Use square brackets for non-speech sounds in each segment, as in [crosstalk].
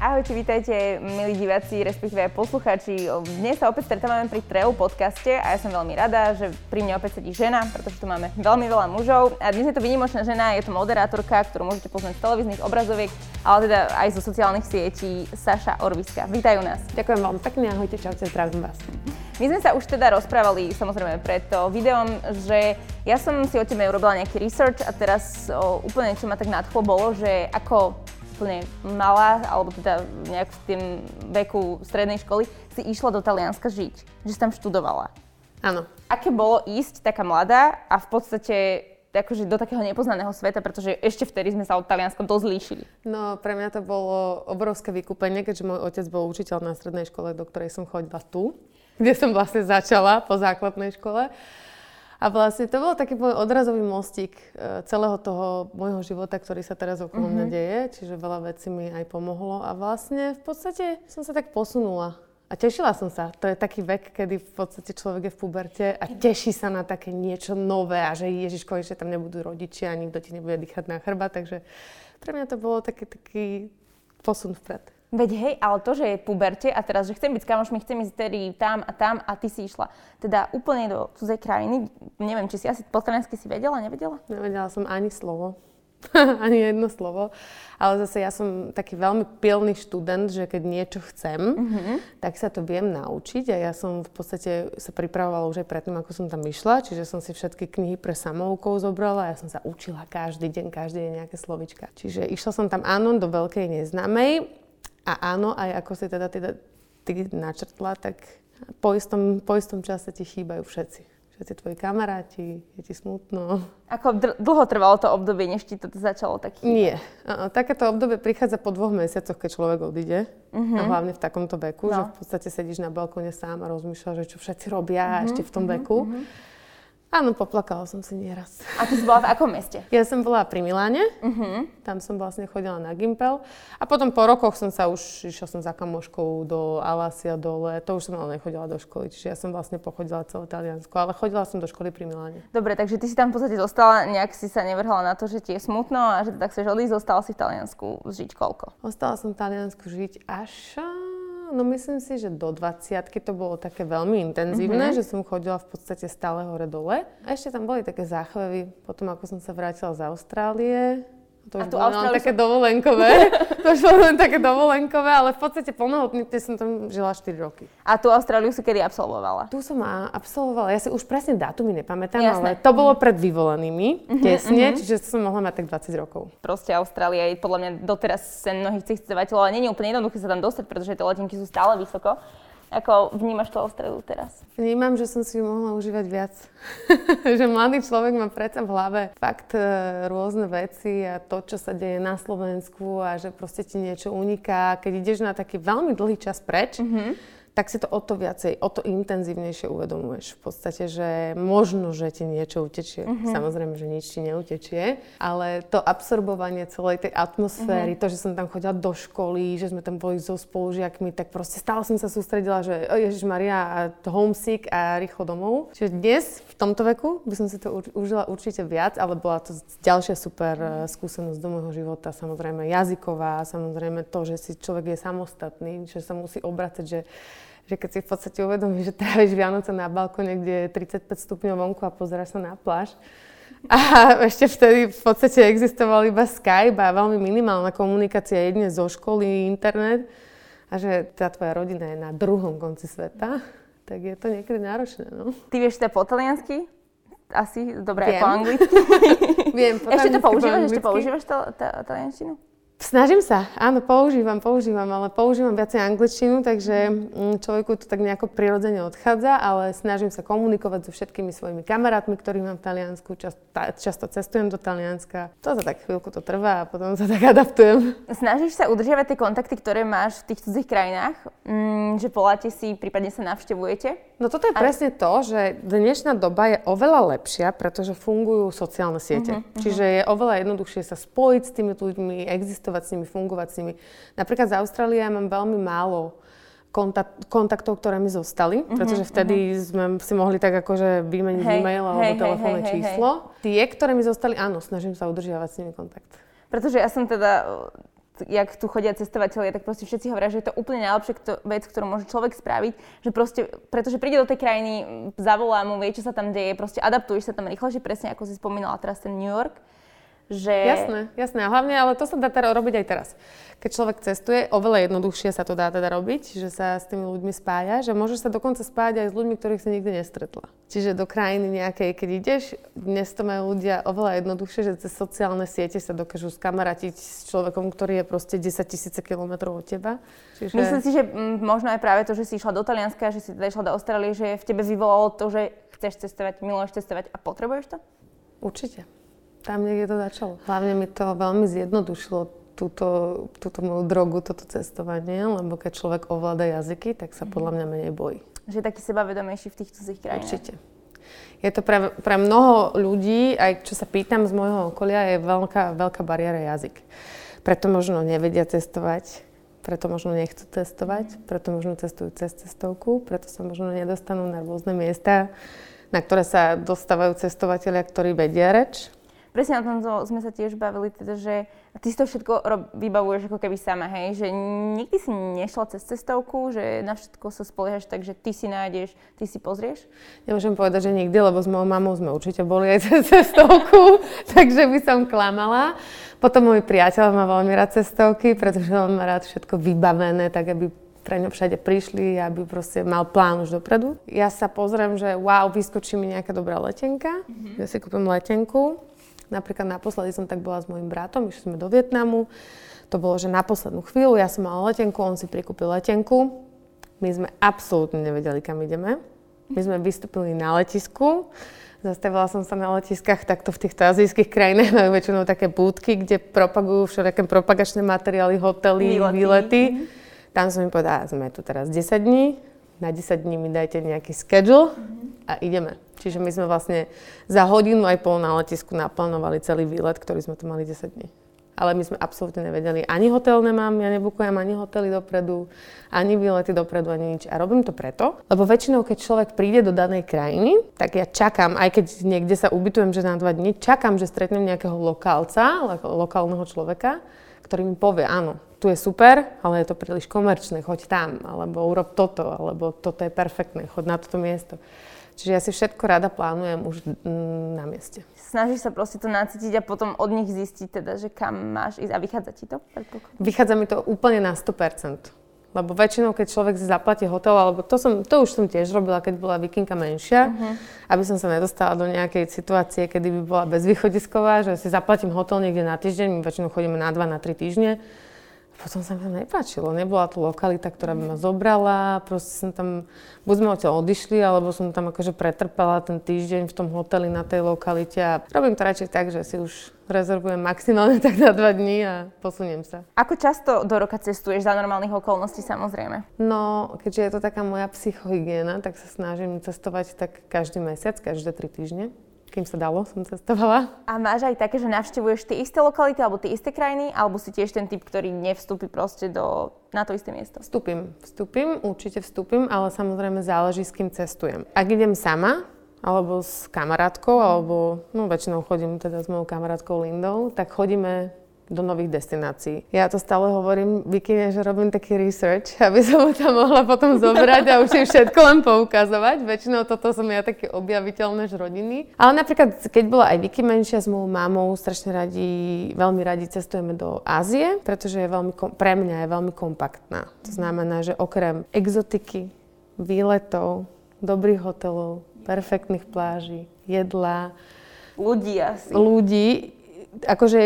Ahojte, vítajte, milí diváci, respektíve aj poslucháči. Dnes sa opäť stretávame pri Treu podcaste a ja som veľmi rada, že pri mne opäť sedí žena, pretože tu máme veľmi veľa mužov. A dnes je to vynimočná žena, je to moderátorka, ktorú môžete poznať z televíznych obrazoviek, ale teda aj zo sociálnych sietí, Saša Orviska. Vítajú nás. Ďakujem veľmi pekne, ahojte, čaute, zdravím vás. My sme sa už teda rozprávali, samozrejme, pred videom, že ja som si o tebe urobila nejaký research a teraz o, úplne čo ma tak nadchlo bolo, že ako úplne malá, alebo teda nejak v tým veku strednej školy, si išla do Talianska žiť, že si tam študovala. Áno. Aké bolo ísť taká mladá a v podstate akože do takého nepoznaného sveta, pretože ešte vtedy sme sa od Talianska dosť líšili. No, pre mňa to bolo obrovské vykúpenie, keďže môj otec bol učiteľ na strednej škole, do ktorej som chodila tu, kde som vlastne začala po základnej škole. A vlastne to bol taký môj odrazový mostík e, celého toho môjho života, ktorý sa teraz okolo mm-hmm. mňa mhm. deje, čiže veľa vecí mi aj pomohlo a vlastne v podstate som sa tak posunula. A tešila som sa. To je taký vek, kedy v podstate človek je v puberte a teší sa na také niečo nové a že Ježiš, konečne tam nebudú rodičia a nikto ti nebude dýchať na chrba. Takže pre mňa to bolo taký, taký posun vpred. Veď hej, ale to, že je puberte a teraz, že chcem byť s kamošmi, chcem ísť tedy tam a tam a ty si išla teda úplne do cudzej krajiny. Neviem, či si asi po si vedela, nevedela? Nevedela som ani slovo. [laughs] ani jedno slovo. Ale zase ja som taký veľmi pilný študent, že keď niečo chcem, mm-hmm. tak sa to viem naučiť. A ja som v podstate sa pripravovala už aj predtým, ako som tam išla. Čiže som si všetky knihy pre samoukov zobrala. Ja som sa učila každý deň, každý deň nejaké slovička. Čiže išla som tam áno do veľkej neznámej a áno, aj ako si teda ty, ty načrtla, tak po istom, po istom čase ti chýbajú všetci. Všetci tvoji kamaráti, je ti smutno. Ako dlho trvalo to obdobie, než ti to začalo tak chýbať? Nie. takéto obdobie prichádza po dvoch mesiacoch, keď človek odíde. Uh-huh. A hlavne v takomto veku, no. že v podstate sedíš na balkóne sám a rozmýšľaš, že čo všetci robia uh-huh. ešte v tom uh-huh. veku. Uh-huh. Áno, poplakala som si nieraz. A ty si bola v akom meste? [laughs] Ja som bola pri Miláne, uh-huh. tam som vlastne chodila na Gimpel. A potom po rokoch som sa už, išla som za kamoškou do Alasia dole, to už som ale nechodila do školy, čiže ja som vlastne pochodila celé Taliansko, ale chodila som do školy pri Miláne. Dobre, takže ty si tam v podstate zostala, nejak si sa nevrhala na to, že ti je smutno a že tak chceš odísť, zostala si v Taliansku žiť koľko? Ostala som v Taliansku žiť až No myslím si, že do 20 to bolo také veľmi intenzívne, mm-hmm. že som chodila v podstate stále hore-dole. A ešte tam boli také záchvevy, potom ako som sa vrátila z Austrálie, to už bolo len také dovolenkové. [laughs] to už bolo len také dovolenkové, ale v podstate plnohodnotne som tam žila 4 roky. A tú Austráliu si kedy absolvovala? Tu som absolvovala, ja si už presne dátumy nepamätám, Jasné. ale to bolo pred vyvolenými, uh-huh, tesne, uh-huh. čiže som mohla mať tak 20 rokov. Proste Austrália je podľa mňa doteraz sen mnohých cestovateľov, ale nie je úplne jednoduché sa tam dostať, pretože tie letenky sú stále vysoko. Ako vnímaš tú Australiu teraz? Vnímam, že som si ju mohla užívať viac. [laughs] že mladý človek má predsa v hlave fakt e, rôzne veci a to, čo sa deje na Slovensku a že proste ti niečo uniká. Keď ideš na taký veľmi dlhý čas preč, mm-hmm tak si to o to viacej, o to intenzívnejšie uvedomuješ. V podstate, že možno, že ti niečo utečie. Uh-huh. Samozrejme, že nič ti neutečie, ale to absorbovanie celej tej atmosféry, uh-huh. to, že som tam chodila do školy, že sme tam boli so spolužiakmi, tak proste stále som sa sústredila, že Ježiš Maria a homesick a rýchlo domov. Čiže dnes, v tomto veku, by som si to užila určite viac, ale bola to ďalšia super uh, skúsenosť do môjho života. Samozrejme jazyková, samozrejme to, že si človek je samostatný, že sa musí obracať, že že keď si v podstate uvedomíš, že tráviš Vianoce na balkone, kde je 35 stupňov vonku a pozeráš sa na pláž. A [laughs] ešte vtedy v podstate existoval iba Skype a veľmi minimálna komunikácia jedne zo školy, internet. A že tá tvoja rodina je na druhom konci sveta, tak je to niekedy náročné. No. Ty vieš to po taliansky? Asi dobre, po anglicky? [laughs] Viem, po Ešte to používaš? Ešte používaš to, taliančinu? Snažím sa, áno, používam, používam, ale používam viacej angličtinu, takže mm, človeku to tak nejako prirodzene odchádza, ale snažím sa komunikovať so všetkými svojimi kamarátmi, ktorých mám v Taliansku, často, často cestujem do Talianska. To sa tak chvíľku to trvá a potom sa [laughs] tak adaptujem. Snažíš sa udržiavať tie kontakty, ktoré máš v tých cudzích krajinách, mm, že po lete si prípadne sa navštevujete? No toto je a... presne to, že dnešná doba je oveľa lepšia, pretože fungujú sociálne siete. Uh-huh, uh-huh. Čiže je oveľa jednoduchšie sa spojiť s tými ľuďmi, existovať s nimi, fungovať s nimi. Napríklad z Austrálie ja mám veľmi málo kontakt, kontaktov, ktoré mi zostali, uh-huh, pretože vtedy uh-huh. sme si mohli tak akože vymeniť hey, e-mail alebo hey, telefónne hey, číslo. Hey, hey. Tie, ktoré mi zostali, áno, snažím sa udržiavať s nimi kontakt. Pretože ja som teda jak tu chodia cestovateľia, tak proste všetci hovoria, že je to úplne najlepšia vec, ktorú môže človek spraviť, že proste, pretože príde do tej krajiny, zavolá mu, vie, čo sa tam deje, proste adaptuješ sa tam rýchlejšie, presne ako si spomínala teraz ten New York že... Jasné, jasné. A hlavne, ale to sa dá teda robiť aj teraz. Keď človek cestuje, oveľa jednoduchšie sa to dá teda robiť, že sa s tými ľuďmi spája, že môžeš sa dokonca spájať aj s ľuďmi, ktorých si nikdy nestretla. Čiže do krajiny nejakej, keď ideš, dnes to majú ľudia oveľa jednoduchšie, že cez sociálne siete sa dokážu skamaratiť s človekom, ktorý je proste 10 tisíce kilometrov od teba. Čiže... Myslím si, že m, možno aj práve to, že si išla do Talianska, že si teda išla do Austrálie, že v tebe vyvolalo to, že chceš cestovať, miluješ cestovať a potrebuješ to? Určite. Tam niekde to začalo. Hlavne mi to veľmi zjednodušilo túto, túto moju drogu, toto cestovanie, lebo keď človek ovláda jazyky, tak sa podľa mňa menej bojí. Že je taký sebavedomejší v tých cudzích krajinách. Určite. Je to pre, pre mnoho ľudí, aj čo sa pýtam z môjho okolia, je veľká, veľká bariéra jazyk. Preto možno nevedia cestovať, preto možno nechcú cestovať, preto možno cestujú cez cestovku, preto sa možno nedostanú na rôzne miesta, na ktoré sa dostávajú cestovateľia, ktorí vedia reč, presne o tomto sme sa tiež bavili, teda, že ty si to všetko rob, vybavuješ ako keby sama, hej, že nikdy si nešla cez cestovku, že na všetko sa spoliehaš tak, že ty si nájdeš, ty si pozrieš? Nemôžem povedať, že nikdy, lebo s mojou mamou sme určite boli aj [laughs] cez cestovku, [laughs] takže by som klamala. Potom môj priateľ má veľmi rád cestovky, pretože on má rád všetko vybavené, tak aby pre ňo všade prišli, aby proste mal plán už dopredu. Ja sa pozriem, že wow, vyskočí mi nejaká dobrá letenka, mm-hmm. ja si kúpim letenku, Napríklad naposledy som tak bola s mojim bratom, išli sme do Vietnamu. To bolo, že na poslednú chvíľu ja som mala letenku, on si prikúpil letenku. My sme absolútne nevedeli, kam ideme. My sme vystúpili na letisku. Zastavila som sa na letiskách, takto v týchto azijských krajinách majú väčšinou také búdky, kde propagujú všelijaké propagačné materiály, hotely, výlety. výlety. Mm-hmm. Tam som mi povedala, sme tu teraz 10 dní, na 10 dní mi dajte nejaký schedule a ideme. Čiže my sme vlastne za hodinu aj pol na letisku naplánovali celý výlet, ktorý sme tu mali 10 dní. Ale my sme absolútne nevedeli, ani hotel nemám, ja nebukujem ani hotely dopredu, ani výlety dopredu, ani nič. A robím to preto, lebo väčšinou, keď človek príde do danej krajiny, tak ja čakám, aj keď niekde sa ubytujem, že na dva dní, čakám, že stretnem nejakého lokálca, lokálneho človeka, ktorý mi povie, áno, tu je super, ale je to príliš komerčné, choď tam, alebo urob toto, alebo toto je perfektné, choď na toto miesto. Čiže ja si všetko rada plánujem už mm, na mieste. Snažíš sa proste to nacítiť a potom od nich zistiť teda, že kam máš ísť a vychádza ti to? Vychádza mi to úplne na 100%. Lebo väčšinou, keď človek si zaplatí hotel, alebo to, som, to už som tiež robila, keď bola vikinka menšia, uh-huh. aby som sa nedostala do nejakej situácie, kedy by bola bezvýchodisková, že si zaplatím hotel niekde na týždeň, my väčšinou chodíme na dva, na tri týždne, potom sa mi to nepáčilo. Nebola to lokalita, ktorá by ma zobrala. Proste som tam, buď sme odtiaľ odišli, alebo som tam akože pretrpela ten týždeň v tom hoteli na tej lokalite. A robím to radšej tak, že si už rezervujem maximálne [laughs] tak na dva dní a posuniem sa. Ako často do roka cestuješ za normálnych okolností samozrejme? No, keďže je to taká moja psychohygiena, tak sa snažím cestovať tak každý mesiac, každé tri týždne kým sa dalo, som cestovala. A máš aj také, že navštevuješ tie isté lokality alebo tie isté krajiny, alebo si tiež ten typ, ktorý nevstúpi proste do, na to isté miesto? Vstúpim, vstúpim, určite vstúpim, ale samozrejme záleží, s kým cestujem. Ak idem sama, alebo s kamarátkou, alebo no väčšinou chodím teda s mojou kamarátkou Lindou, tak chodíme do nových destinácií. Ja to stále hovorím Vikine, že robím taký research, [laughs] aby som ho tam mohla potom zobrať a už si všetko len poukazovať. Väčšinou toto som ja také objaviteľné z rodiny. Ale napríklad, keď bola aj Vicky menšia s mojou mamou, strašne radi, veľmi radi cestujeme do Ázie, pretože je veľmi, pre mňa je veľmi kompaktná. To znamená, že okrem exotiky, výletov, dobrých hotelov, perfektných pláží, jedla, ľudí asi. Ľudí, akože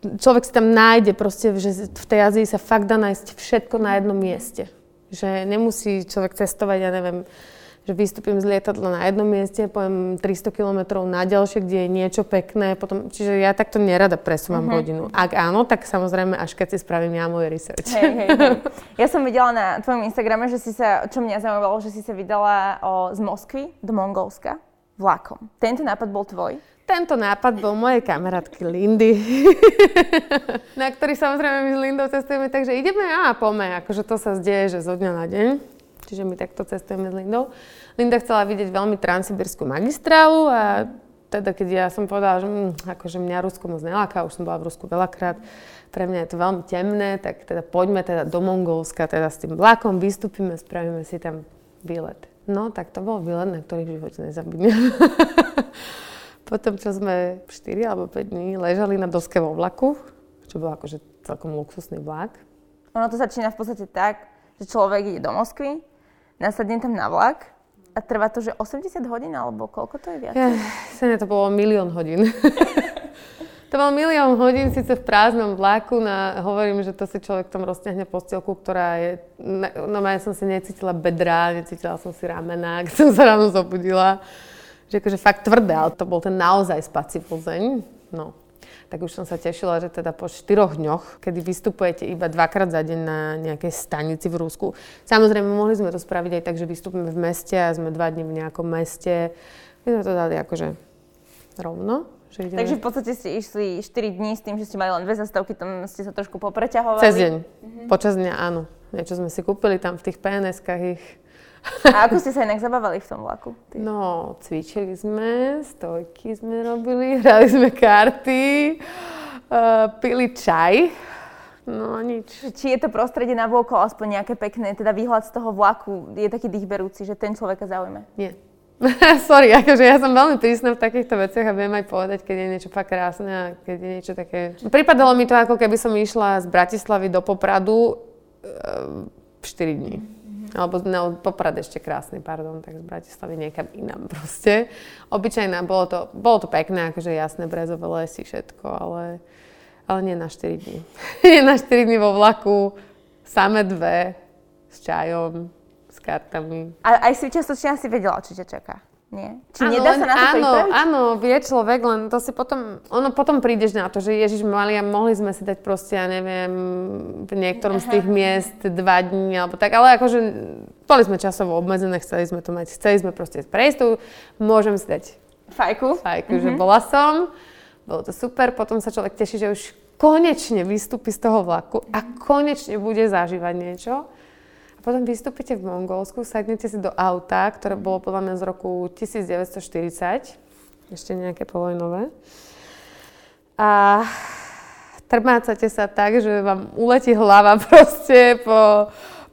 človek si tam nájde proste, že v tej Ázii sa fakt dá nájsť všetko na jednom mieste. Že nemusí človek cestovať, ja neviem, že vystúpim z lietadla na jednom mieste, pojem 300 km na ďalšie, kde je niečo pekné, potom, čiže ja takto nerada presúvam uh-huh. rodinu. Ak áno, tak samozrejme až keď si spravím ja môj research. Hej, hej, hej. [laughs] Ja som videla na tvojom Instagrame, že si sa, čo mňa zaujímalo, že si sa vydala o, z Moskvy do Mongolska vlakom. Tento nápad bol tvoj? Tento nápad bol mojej kamarátky Lindy, [laughs] na ktorý samozrejme my s Lindou cestujeme, takže ideme a pome, akože to sa zdieje, že zo dňa na deň. Čiže my takto cestujeme s Lindou. Linda chcela vidieť veľmi transsibirskú magistrálu a teda keď ja som povedala, že hm, akože mňa Rusko moc neláka, už som bola v Rusku veľakrát, pre mňa je to veľmi temné, tak teda poďme teda do Mongolska, teda s tým vlakom vystúpime, spravíme si tam výlet. No, tak to bol výlet, na ktorý v živote nezabudnem. [laughs] Potom, čo sme 4 alebo 5 dní ležali na doske vo vlaku, čo bol akože celkom luxusný vlak. Ono to začína v podstate tak, že človek ide do Moskvy, nasadne tam na vlak a trvá to, že 80 hodín, alebo koľko to je viac? Ja, to bolo milión hodín. [laughs] To bol milión hodín síce v prázdnom vlaku, na, hovorím, že to si človek tam rozťahne postielku, ktorá je, no ja som si necítila bedra, necítila som si ramena, [laughs] keď som sa ráno zobudila. Že akože fakt tvrdé, ale to bol ten naozaj spací plzeň. No, tak už som sa tešila, že teda po štyroch dňoch, kedy vystupujete iba dvakrát za deň na nejakej stanici v Rusku. Samozrejme, mohli sme to spraviť aj tak, že vystúpime v meste a sme dva dní v nejakom meste. My sme to dali akože rovno. Že ideme... Takže v podstate ste išli 4 dní s tým, že ste mali len dve zastavky, tam ste sa trošku popreťahovali. Cez deň. Mm-hmm. Počas dňa áno. Niečo sme si kúpili tam v tých PNS-kách ich. A ako ste sa inak zabávali v tom vlaku? Ty? No, cvičili sme, stojky sme robili, [laughs] hrali sme karty, uh, pili čaj. No nič. Či je to prostredie na vôko aspoň nejaké pekné, teda výhľad z toho vlaku je taký dýchberúci, že ten človeka zaujme? Nie. [laughs] Sorry, akože ja som veľmi prísna v takýchto veciach a viem aj povedať, keď je niečo fakt krásne a keď je niečo také... Pripadalo mi to, ako keby som išla z Bratislavy do Popradu uh, 4 dní. Alebo no, Poprad ešte krásny, pardon, tak z Bratislavy niekam inám proste. Obyčajná, bolo to, bolo to pekné, akože jasné, brezové lesy, všetko, ale, ale nie na 4 dní. [laughs] nie na 4 dní vo vlaku, same dve, s čajom, kartami. A aj si častočne asi vedela, čo ťa čaká. Nie? Či ano, nedá sa na to áno, pripraviť? áno, vie človek, len to si potom, ono potom prídeš na to, že Ježiš Malia, mohli sme si dať proste, ja neviem, v niektorom z tých miest dva dní, alebo tak, ale akože boli sme časovo obmedzené, chceli sme to mať, chceli sme proste prejsť tu, môžem si dať fajku, fajku mm-hmm. že bola som, bolo to super, potom sa človek teší, že už konečne vystúpi z toho vlaku a konečne bude zažívať niečo. A potom vystúpite v Mongolsku, sadnete si do auta, ktoré bolo podľa mňa z roku 1940, ešte nejaké povojnové. A trmácate sa tak, že vám uletí hlava [laughs] proste po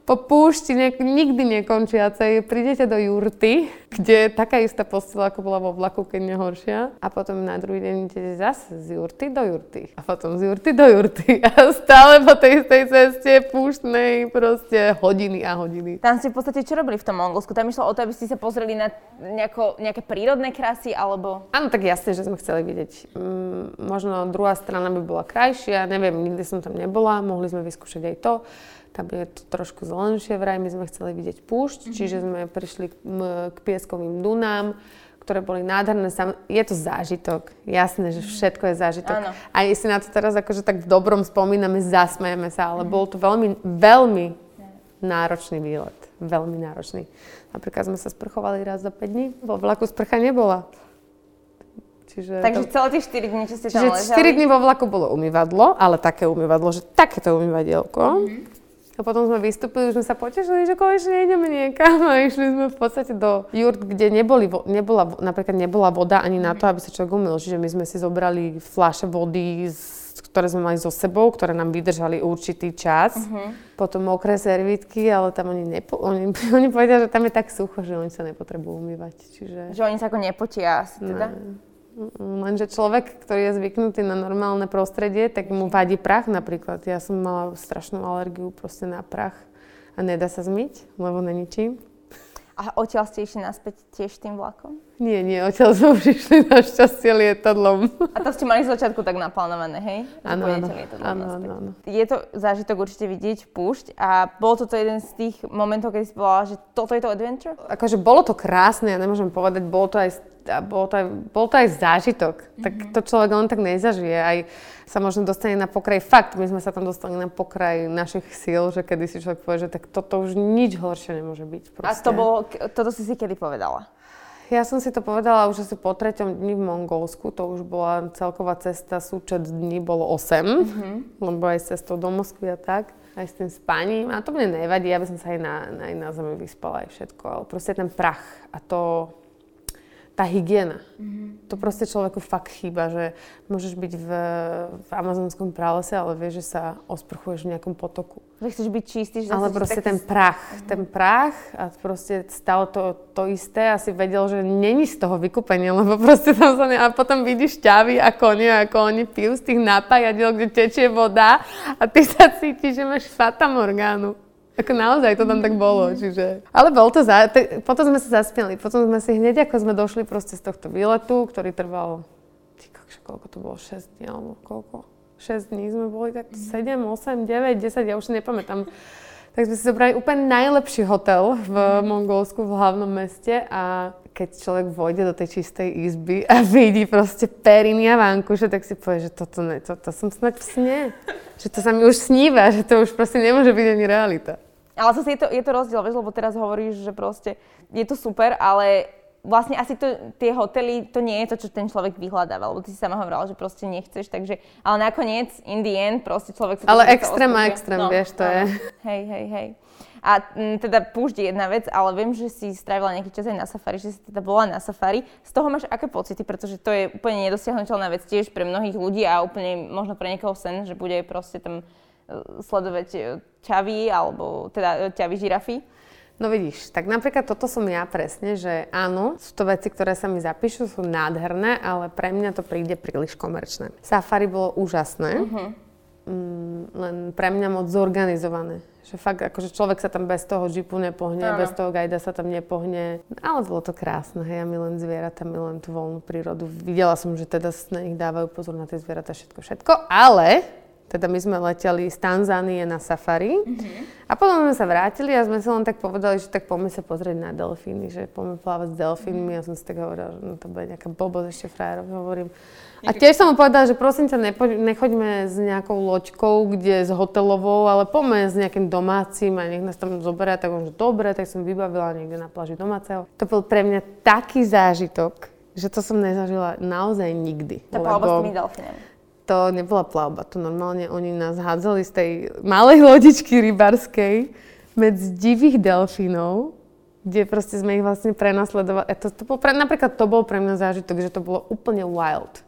po púšti ne, nikdy nekončiacej prídete do jurty, kde je taká istá postela, ako bola vo vlaku, keď nehoršia. A potom na druhý deň idete zase z jurty do jurty. A potom z jurty do jurty. [laughs] A stále po tej istej ceste púštnej proste hodiny a hodiny. Tam ste v podstate čo robili v tom Mongolsku? Tam išlo o to, aby ste sa pozreli na nejako, nejaké prírodné krásy, alebo... Áno, tak jasne, že sme chceli vidieť. Mm, možno druhá strana by bola krajšia, neviem, nikdy som tam nebola, mohli sme vyskúšať aj to. Tam je to trošku zelenšie vraj, my sme chceli vidieť púšť, mm-hmm. čiže sme prišli k, k pieskovým dunám, ktoré boli nádherné. Je to zážitok. Jasné, že všetko je zážitok. Áno. A si na to teraz akože tak v dobrom spomíname, zasmejeme sa, ale mm-hmm. bol to veľmi, veľmi náročný výlet. Veľmi náročný. Napríklad sme sa sprchovali raz za 5 dní, vo vlaku sprcha nebola. Čiže Takže to... celé tie 4 dní, čo ste tam ležali? 4 dní vo vlaku bolo umývadlo, ale také umývadlo, že takéto umývadielko. Mm-hmm. A potom sme vystúpili, už sme sa potešili, že konečne ideme niekam a išli sme v podstate do jurt, kde neboli, nebola, napríklad nebola voda ani na to, aby sa človek umil. Čiže my sme si zobrali fľaše vody, ktoré sme mali so sebou, ktoré nám vydržali určitý čas. Uh-huh. Potom mokré servitky, ale tam oni, nepo, oni, [laughs] oni povedali, že tam je tak sucho, že oni sa nepotrebujú umývať. Čiže... Že oni sa ako nepotia asi teda? Ne. Lenže človek, ktorý je zvyknutý na normálne prostredie, tak mu vadí prach napríklad. Ja som mala strašnú alergiu proste na prach a nedá sa zmyť, lebo není. A odtiaľ ste išli naspäť tiež tým vlakom? Nie, nie, odtiaľ sme [laughs] už išli šťastie lietadlom. A to ste mali z začiatku tak naplánované, hej? Áno, áno. Je to zážitok určite vidieť púšť a bol toto jeden z tých momentov, kedy si povedala, že toto je to adventure? Akože bolo to krásne, ja nemôžem povedať, bolo to aj a bol to aj, bol to aj zážitok. Mm-hmm. Tak to človek len tak nezažije. Aj sa možno dostane na pokraj. Fakt, my sme sa tam dostali na pokraj našich síl, že kedy si človek povie, že tak toto už nič horšie nemôže byť. Proste. A to bolo, toto si si kedy povedala? Ja som si to povedala už asi po treťom dni v Mongolsku, to už bola celková cesta, súčet dní bolo 8, mm-hmm. lebo aj cestou do Moskvy a tak, aj s tým spaním. A to mne nevadí, ja by som sa aj na, aj na zemi vyspala, aj všetko, ale proste ten prach a to, tá hygiena. Mm-hmm. To proste človeku fakt chýba, že môžeš byť v, v amazonskom pralese, ale vieš, že sa osprchuješ v nejakom potoku. Že chceš byť čistý, že Ale proste taký... ten prach, mm-hmm. ten prach a proste stalo to, to isté a si vedel, že není z toho vykúpenie, lebo proste tam sa ne... A potom vidíš ťavy a konie, ako oni pijú z tých napájadiel, kde tečie voda a ty sa cítiš, že máš fatamorgánu. Ako naozaj to tam tak bolo, čiže... Ale bol to za... Te, potom sme sa zaspiali, potom sme si hneď ako sme došli proste z tohto výletu, ktorý trval... Ty, koľko to bolo? 6 dní alebo koľko? 6 dní sme boli, tak 7, 8, 9, 10, ja už nepamätám. Tak sme si zobrali úplne najlepší hotel v Mongolsku, v hlavnom meste a keď človek vojde do tej čistej izby a vidí proste periny a vankuše, tak si povie, že toto ne, to, to som snad v sne. Že to sa mi už sníva, že to už proste nemôže byť ani realita. Ale zase je to, je to rozdiel, vieš, lebo teraz hovoríš, že proste je to super, ale vlastne asi to, tie hotely, to nie je to, čo ten človek vyhľadáva, lebo ty si sama hovorila, že proste nechceš, takže, ale nakoniec, in the end, proste človek sa... Ale extrém a extrém, no, vieš, to no. je. Hej, hej, hej. A m, teda púšť jedna vec, ale viem, že si strávila nejaký čas aj na safari, že si teda bola na safari. Z toho máš aké pocity? Pretože to je úplne nedosiahnutelná vec tiež pre mnohých ľudí a úplne možno pre niekoho sen, že bude proste tam sledovať e, ťavy, alebo teda e, ťavy žirafy? No vidíš, tak napríklad toto som ja presne, že áno, sú to veci, ktoré sa mi zapíšu, sú nádherné, ale pre mňa to príde príliš komerčné. Safari bolo úžasné, uh-huh. mm, len pre mňa moc zorganizované. Že fakt, akože človek sa tam bez toho žipu nepohne, Áno. bez toho gajda sa tam nepohne. Ale bolo to krásne, hej, ja milujem zvieratá, milujem tú voľnú prírodu. Videla som, že teda na nich dávajú pozor na tie zvieratá, všetko, všetko, ale teda my sme leteli z Tanzánie na safari mm-hmm. a potom sme sa vrátili a sme si len tak povedali, že tak poďme sa pozrieť na delfíny, že poďme plávať s delfínmi. Mm-hmm. Ja som si tak hovorila, že no to bude nejaká blbosť ešte frajerov, hovorím. A tiež som mu povedala, že prosím ťa, nepoď, nechoďme s nejakou loďkou, kde s hotelovou, ale poďme s nejakým domácim a nech nás tam zoberia. Tak on, že dobre, tak som vybavila niekde na pláži domáceho. To bol pre mňa taký zážitok, že to som nezažila naozaj nikdy. To lebo... s tými delfínami to nebola plavba, to normálne oni nás hádzali z tej malej lodičky rybarskej medzi divých delfínov, kde proste sme ich vlastne prenasledovali. To, to bol pre, napríklad to bol pre mňa zážitok, že to bolo úplne wild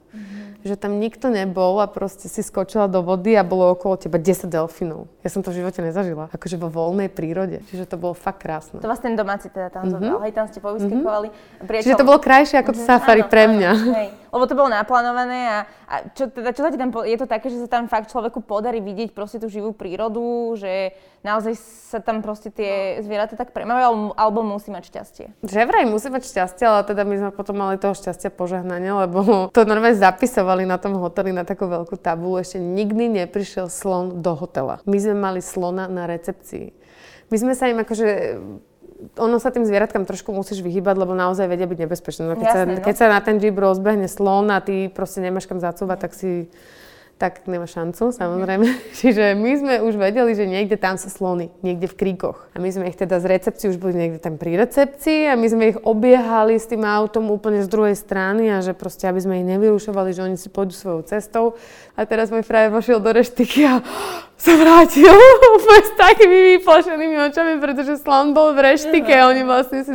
že tam nikto nebol a proste si skočila do vody a bolo okolo teba 10 delfinov. Ja som to v živote nezažila, akože vo voľnej prírode. Čiže to bolo fakt krásne. To vás ten domáci teda tam mm-hmm. zobral, hej, tam ste povyskakovali. Mm-hmm. Čiže to bolo krajšie ako mm-hmm. to safari áno, pre mňa. Áno, hej. Lebo to bolo naplánované a, a čo, teda, čo tam, je to také, že sa tam fakt človeku podarí vidieť proste tú živú prírodu, že naozaj sa tam proste tie zvieratá tak premávajú, alebo musí mať šťastie? Že vraj musí mať šťastie, ale teda my sme potom mali toho šťastia požehnanie, lebo [laughs] to normálne zapisovali na tom hoteli na takú veľkú tabulu. Ešte nikdy neprišiel slon do hotela. My sme mali slona na recepcii. My sme sa im akože ono sa tým zvieratkám trošku musíš vyhybať, lebo naozaj vedia byť nebezpečné. No, keď, Jasne, sa, no. keď sa na ten jeep rozbehne slon a ty proste nemáš kam zacúvať, tak si tak nemá šancu, samozrejme. Mm-hmm. [laughs] Čiže my sme už vedeli, že niekde tam sú slony, niekde v kríkoch. A my sme ich teda z recepcie už boli niekde tam pri recepcii a my sme ich obiehali s tým autom úplne z druhej strany a že proste, aby sme ich nevyrušovali, že oni si pôjdu svojou cestou. A teraz môj frajer vošiel do reštiky a sa vrátil [laughs] s takými vyplašenými očami, pretože slon bol v reštike. Uh-huh. Oni vlastne si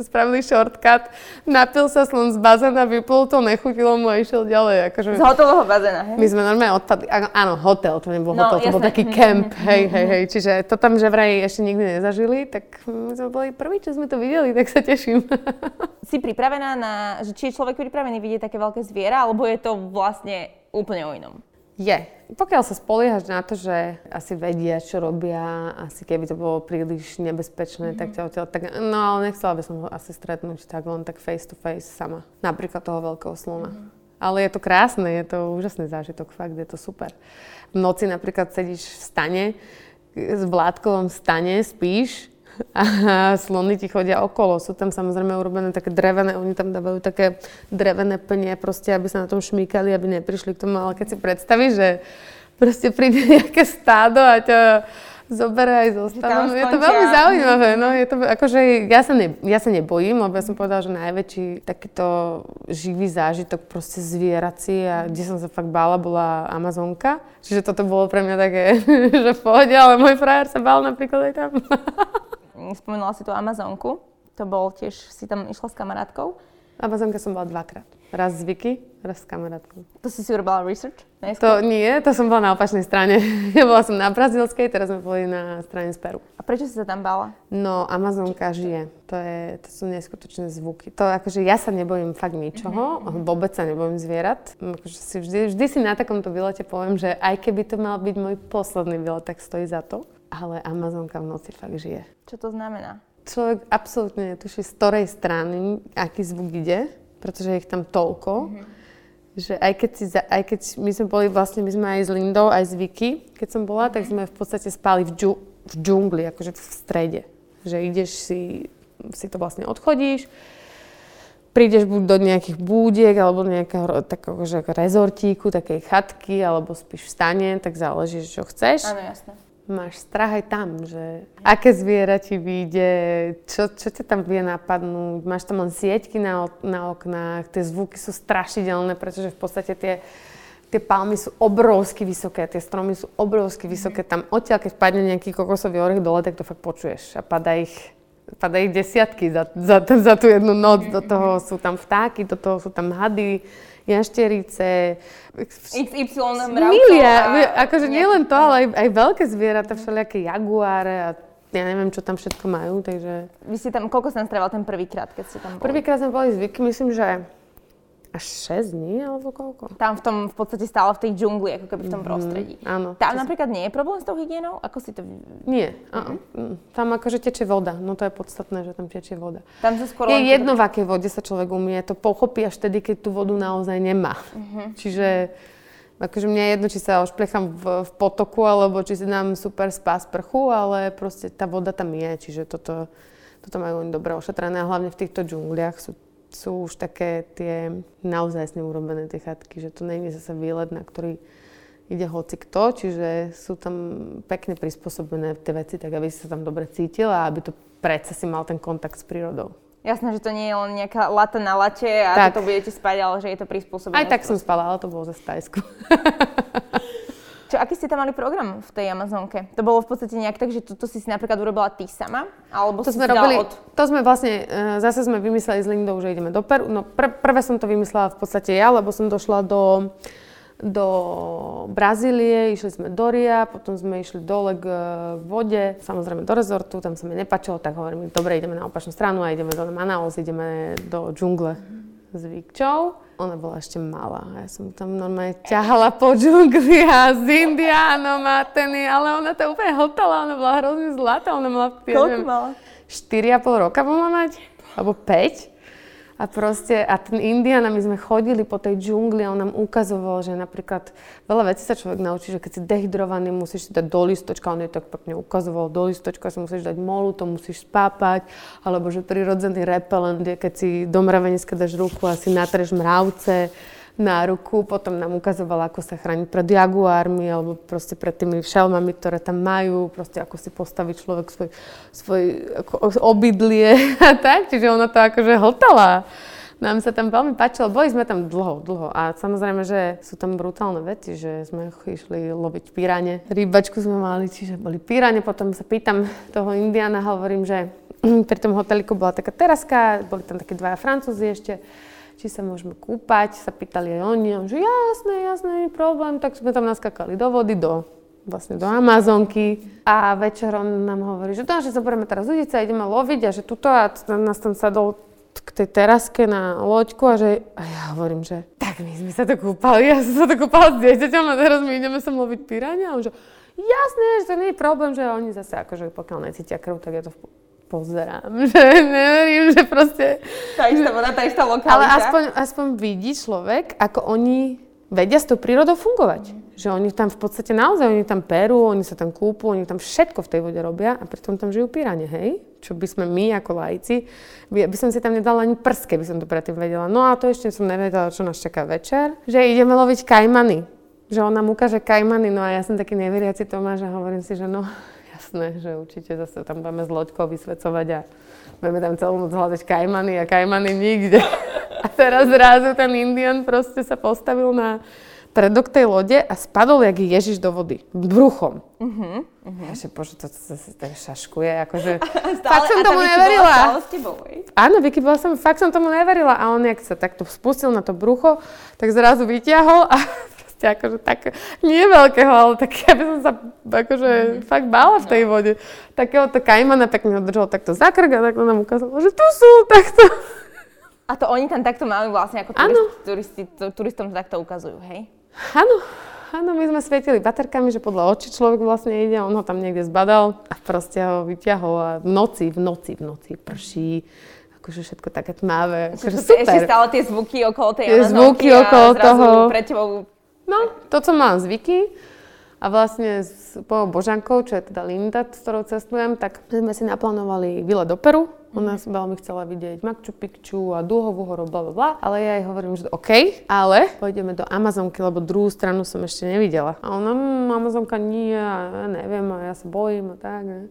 spravili shortcut, napil sa slon z bazéna, vyplul to, nechutilo mu a išiel ďalej. Akože... Z hotelového bazéna, hej? My sme normálne odpadli. Áno, hotel, to nebol no, hotel, to jasné. bol taký camp, [laughs] hej, hej, hej. Čiže to tam že vraj ešte nikdy nezažili, tak my sme boli prví, čo sme to videli, tak sa teším. [laughs] Si pripravená na, že či je človek pripravený vidieť také veľké zviera, alebo je to vlastne úplne o inom? Je. Pokiaľ sa spoliehaš na to, že asi vedia, čo robia, asi keby to bolo príliš nebezpečné, mm-hmm. tak ťa odtiaľ, tak, no ale nechcela by som ho asi stretnúť tak len tak face to face sama. Napríklad toho veľkého slona. Mm-hmm. Ale je to krásne, je to úžasný zážitok, fakt, je to super. V noci napríklad sedíš v stane, v vládkovom stane, spíš [laughs] a slony ti chodia okolo. Sú tam samozrejme urobené také drevené, oni tam dávajú také drevené plne, proste, aby sa na tom šmýkali, aby neprišli k tomu. Ale keď si predstavíš, že proste príde [laughs] nejaké stádo a ťa zoberie aj zostavu. Je to veľmi zaujímavé. No, je to, akože, ja, sa ne, ja sa nebojím, lebo ja som povedala, že najväčší takýto živý zážitok proste zvierací a kde som sa fakt bála, bola Amazonka. Čiže toto bolo pre mňa také, [laughs] že v pohode, ale môj frajer sa bál napríklad aj tam. Spomínala si tú Amazonku, to bol tiež, si tam išla s kamarátkou. Amazonka som bola dvakrát. Raz z Vicky, raz s kamarátkou. To si si urobila research? To nie, to som bola na opačnej strane. [laughs] Ja bola som na brazílskej, teraz sme boli na strane z Peru. A prečo si sa tam bála? No, Amazonka žije. To, je, to sú neskutočné zvuky. To akože ja sa nebojím fakt ničoho, mm-hmm. vôbec sa nebojím zvierat. Akože si vždy, vždy si na takomto výlete poviem, že aj keby to mal byť môj posledný výlet, tak stojí za to. Ale Amazonka v noci fakt žije. Čo to znamená? Človek absolútne netuší, z ktorej strany aký zvuk ide pretože je ich tam toľko. Mm-hmm. Že aj keď, si, aj keď my sme boli vlastne, my sme aj s Lindou, aj s Vicky, keď som bola, tak sme v podstate spali v, džu, v džungli, akože v strede. Že ideš si, si to vlastne odchodíš, prídeš buď do nejakých búdiek, alebo nejakého takého že rezortíku, takej chatky, alebo spíš v stane, tak záleží, čo chceš. Áno, jasné máš strach aj tam, že aké zviera ti vyjde, čo, čo ťa tam vie napadnúť, máš tam len sieťky na, na oknách, tie zvuky sú strašidelné, pretože v podstate tie, tie palmy sú obrovsky vysoké, tie stromy sú obrovsky vysoké, tam odtiaľ, keď padne nejaký kokosový orech dole, tak to fakt počuješ a padá ich padá ich desiatky za, za, za tú jednu noc, do toho sú tam vtáky, do toho sú tam hady, jašterice. XY. Milia, akože nie len to, ale aj, aj veľké zvieratá, všelijaké jaguáre a ja neviem, čo tam všetko majú, takže... Vy ste tam, koľko sa strával ten prvýkrát, keď ste tam boli? Prvýkrát sme boli zvyky, myslím, že až 6 dní, alebo koľko? Tam v tom, v podstate stále v tej džungli, ako keby v tom mhm, prostredí. Mm, áno. Tam napríklad nie je problém s tou hygienou? Ako si to... Nie, mm-hmm. tam akože tečie voda, no to je podstatné, že tam tečie voda. Tam sa skoro... Je jedno, v akej vode sa človek umie, to pochopí až vtedy, keď tú vodu naozaj nemá. Mm-hmm. Čiže akože mňa je jedno, či sa ošplechám v, v potoku, alebo či si dám super spa sprchu, ale proste tá voda tam je, čiže toto, toto majú oni dobre ošetrené a hlavne v týchto džungliach sú sú už také tie naozaj s urobené tie chatky, že to není zase výlet, na ktorý ide hoci kto, čiže sú tam pekne prispôsobené tie veci, tak aby si sa tam dobre cítila a aby to predsa si mal ten kontakt s prírodou. Jasné, že to nie je len nejaká lata na late a tak. to budete spať, ale že je to prispôsobené. Aj tak som spala, ale to bolo za stajsku. [laughs] Čo, aký ste tam mali program v tej Amazonke? To bolo v podstate nejak tak, že toto si si napríklad urobila ty sama? Alebo to sme robili, od... to sme vlastne, uh, zase sme vymysleli s Lindou, že ideme do Peru. No pr- prvé som to vymyslela v podstate ja, lebo som došla do, do Brazílie, išli sme do Ria, potom sme išli dole k vode, samozrejme do rezortu, tam sa mi nepačilo, tak hovorím, dobre, ideme na opačnú stranu a ideme do Manaus, ideme do džungle s Vikčou ona bola ešte malá. Ja som tam normálne ťahala po džungli a s indiánom a ten, ale ona to úplne hltala, ona bola hrozne zlatá, ona mala... Koľko mala? 4,5 roka mohla mať, alebo 5. A proste, a ten Indian, my sme chodili po tej džungli a on nám ukazoval, že napríklad veľa vecí sa človek naučí, že keď si dehydrovaný, musíš si dať do listočka, on je tak pekne ukazoval, do listočka si musíš dať molu, to musíš spápať, alebo že prirodzený repelent je, keď si do mraveniska dáš ruku a si natreš mravce na ruku, potom nám ukazovala, ako sa chrániť pred jaguármi alebo proste pred tými šelmami, ktoré tam majú, proste ako si postaviť človek svoj, svoj ako, obydlie a tak, čiže ona to akože hltala. Nám sa tam veľmi páčilo, boli sme tam dlho, dlho. A samozrejme, že sú tam brutálne veci, že sme išli loviť pírane. Rybačku sme mali, čiže boli pírane, potom sa pýtam toho Indiana, hovorím, že [clears throat] pri tom hoteliku bola taká teraska, boli tam také dvaja francúzi ešte, či sa môžeme kúpať, sa pýtali aj oni, on, že jasné, jasné, problém, tak sme tam naskakali do vody, do vlastne do Amazonky. A večer on nám hovorí, že to, že zoberieme teraz ľudice a ideme loviť a že tuto a nás tam sadol k tej teraske na loďku a že a ja hovorím, že tak my sme sa to kúpali, ja som sa to kúpala s dieťaťom a teraz my ideme sa loviť piráňa a on že jasné, že to nie je problém, že oni zase akože pokiaľ necítia krv, tak je to v pozerám, [laughs] že neverím, že proste... Tá istá voda, tá istá lokalita. Ale aspoň, aspoň vidí človek, ako oni vedia s tou prírodou fungovať. Že oni tam v podstate naozaj, oni tam perú, oni sa tam kúpu, oni tam všetko v tej vode robia a pritom tam žijú pirane, hej? Čo by sme my ako lajci, by, by som si tam nedala ani prske, by som to predtým vedela. No a to ešte som nevedela, čo nás čaká večer. Že ideme loviť kajmany. Že on nám ukáže kajmany, no a ja som taký neveriaci Tomáš a hovorím si, že no, jasné, že určite zase tam budeme s loďkou vysvecovať a budeme tam celú noc hľadať kajmany a kajmany nikde. A teraz zrazu ten Indian proste sa postavil na, predok tej lode a spadol jak Ježiš do vody. Bruchom. Uh-huh, uh-huh. Ja že, bože, to sa tak šaškuje. Akože, [laughs] stále, fakt som tomu neverila. Bola s tebou, Áno, Vicky bola som, fakt som tomu neverila. A on, jak sa takto spustil na to brucho, tak zrazu vyťahol a proste akože tak, nie veľkého, ale tak ja by som sa akože mm. fakt bála v tej no. vode. Takéhoto kajmana ho držal takto za krk a takto nám ukázal, že tu sú, takto. A to oni tam takto mali vlastne ako turist, turisti, turistom takto ukazujú, hej? Áno, áno, my sme svietili baterkami, že podľa očí človek vlastne ide, on ho tam niekde zbadal a proste ho vyťahol a v noci, v noci, v noci prší akože všetko také tmavé. Akože super. Ešte stále tie zvuky okolo tej Tie zvuky okolo toho. Pre tebou... No, to, co mám zvyky, a vlastne s mojou Božankou, čo je teda Linda, s ktorou cestujem, tak sme si naplánovali výlet do Peru. Ona mm. veľmi chcela vidieť Machu Picchu a Dúhovú horu, bla, bla, bla. Ale ja jej hovorím, že OK, ale pôjdeme do Amazonky, lebo druhú stranu som ešte nevidela. A ona, mmm, Amazonka nie, ja neviem, a ja sa bojím a tak. Ne.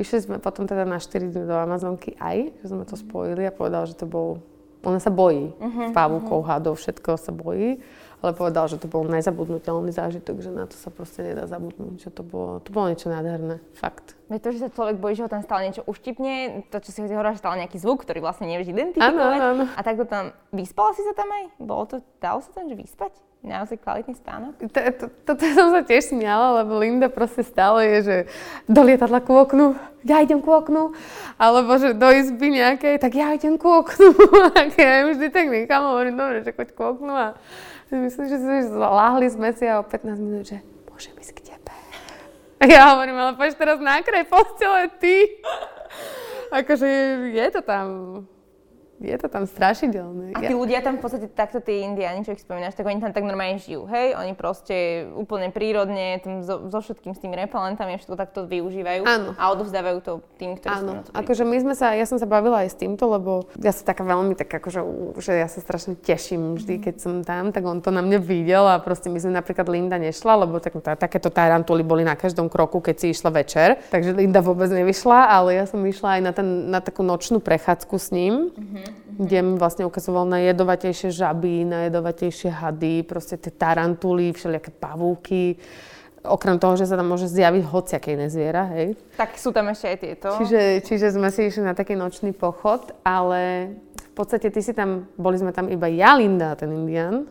Išli sme potom teda na 4 dny do Amazonky aj, že sme to spojili a povedal, že to bol... Ona sa bojí uh-huh, pavúkov, uh-huh. hadov, všetko sa bojí ale povedal, že to bol najzabudnutelný zážitok, že na to sa proste nedá zabudnúť, že to bolo, to bolo niečo nádherné, fakt. Je to, že sa človek bojí, že ho tam stále niečo uštipne, to, čo si hovorila, že stále nejaký zvuk, ktorý vlastne nevieš identifikovať. Áno, áno. A takto tam, vyspala si sa tam aj? Bolo to, dalo sa tam, že vyspať? Naozaj kvalitný spánok? Toto som sa tiež smiala, lebo Linda proste stále je, že do lietadla ku oknu, ja idem ku oknu, alebo že do izby nejakej, tak ja idem ku oknu. [laughs] ja im vždy tak nechám, hovorím, dobre, že choď ku oknu a Myslím, že láhli sme si a o 15 minút, že môžem ísť k tebe. A ja hovorím, ale poď teraz na kraj postele [laughs] ty. akože je to tam je to tam strašidelné. A tí ľudia tam v podstate takto, tí indiáni, čo ich spomínaš, tak oni tam tak normálne žijú, hej? Oni proste úplne prírodne, tam so, so všetkým s tými repelentami všetko takto využívajú Áno. a odovzdávajú to tým, ktorí Áno. sú na to akože my sme sa, ja som sa bavila aj s týmto, lebo ja sa taká veľmi tak akože, že ja sa strašne teším vždy, keď som tam, tak on to na mňa videl a proste my sme napríklad Linda nešla, lebo tak, tá, takéto tarantuly boli na každom kroku, keď si išla večer, takže Linda vôbec nevyšla, ale ja som išla aj na, ten, na takú nočnú prechádzku s ním. Mm-hmm kde mi vlastne ukazoval na jedovatejšie žaby, na jedovatejšie hady, proste tie tarantuly, všelijaké pavúky. Okrem toho, že sa tam môže zjaviť hociaké iné zviera, hej. Tak sú tam ešte aj tieto. Čiže, čiže sme si išli na taký nočný pochod, ale v podstate ty si tam, boli sme tam iba ja, Linda a ten Indian.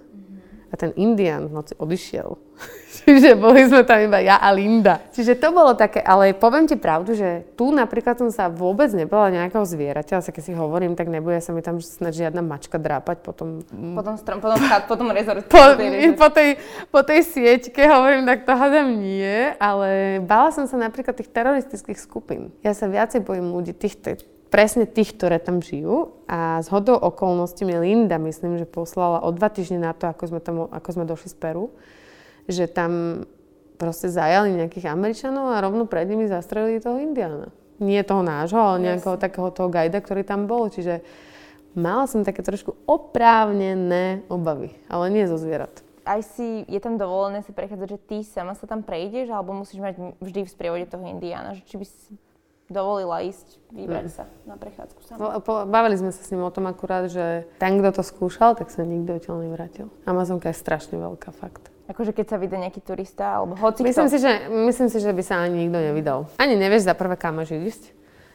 A ten Indian v noci odišiel. [laughs] Čiže boli sme tam iba ja a Linda. Čiže to bolo také, ale poviem ti pravdu, že tu napríklad som sa vôbec nebola nejakého zvieraťa, ale keď si hovorím, tak nebude sa mi tam snad žiadna mačka drápať potom... Potom strom, potom chat, potom rezort. Po, po, tej, po tej sieťke hovorím, tak to hádam nie, ale bála som sa napríklad tých teroristických skupín. Ja sa viacej bojím ľudí, tých, presne tých, ktoré tam žijú. A z hodou okolností mi Linda, myslím, že poslala o dva týždne na to, ako sme, tam, ako sme došli z Peru, že tam proste zajali nejakých Američanov a rovno pred nimi zastrelili toho Indiana. Nie toho nášho, ale nejakého yes. takého toho gajda, ktorý tam bol. Čiže mala som také trošku oprávnené obavy, ale nie zo zvierat aj si, je tam dovolené si prechádzať, že ty sama sa tam prejdeš, alebo musíš mať vždy v sprievode toho Indiana, že či by si dovolila ísť, vybrať mm. sa na prechádzku sama. Bavili sme sa s ním o tom akurát, že ten, kto to skúšal, tak sa nikto odtiaľ nevrátil. Amazonka je strašne veľká, fakt. Akože keď sa vyjde nejaký turista, alebo hoci myslím kto. Si, že, myslím si, že by sa ani nikto nevydal. Ani nevieš za prvé, kam máš ísť.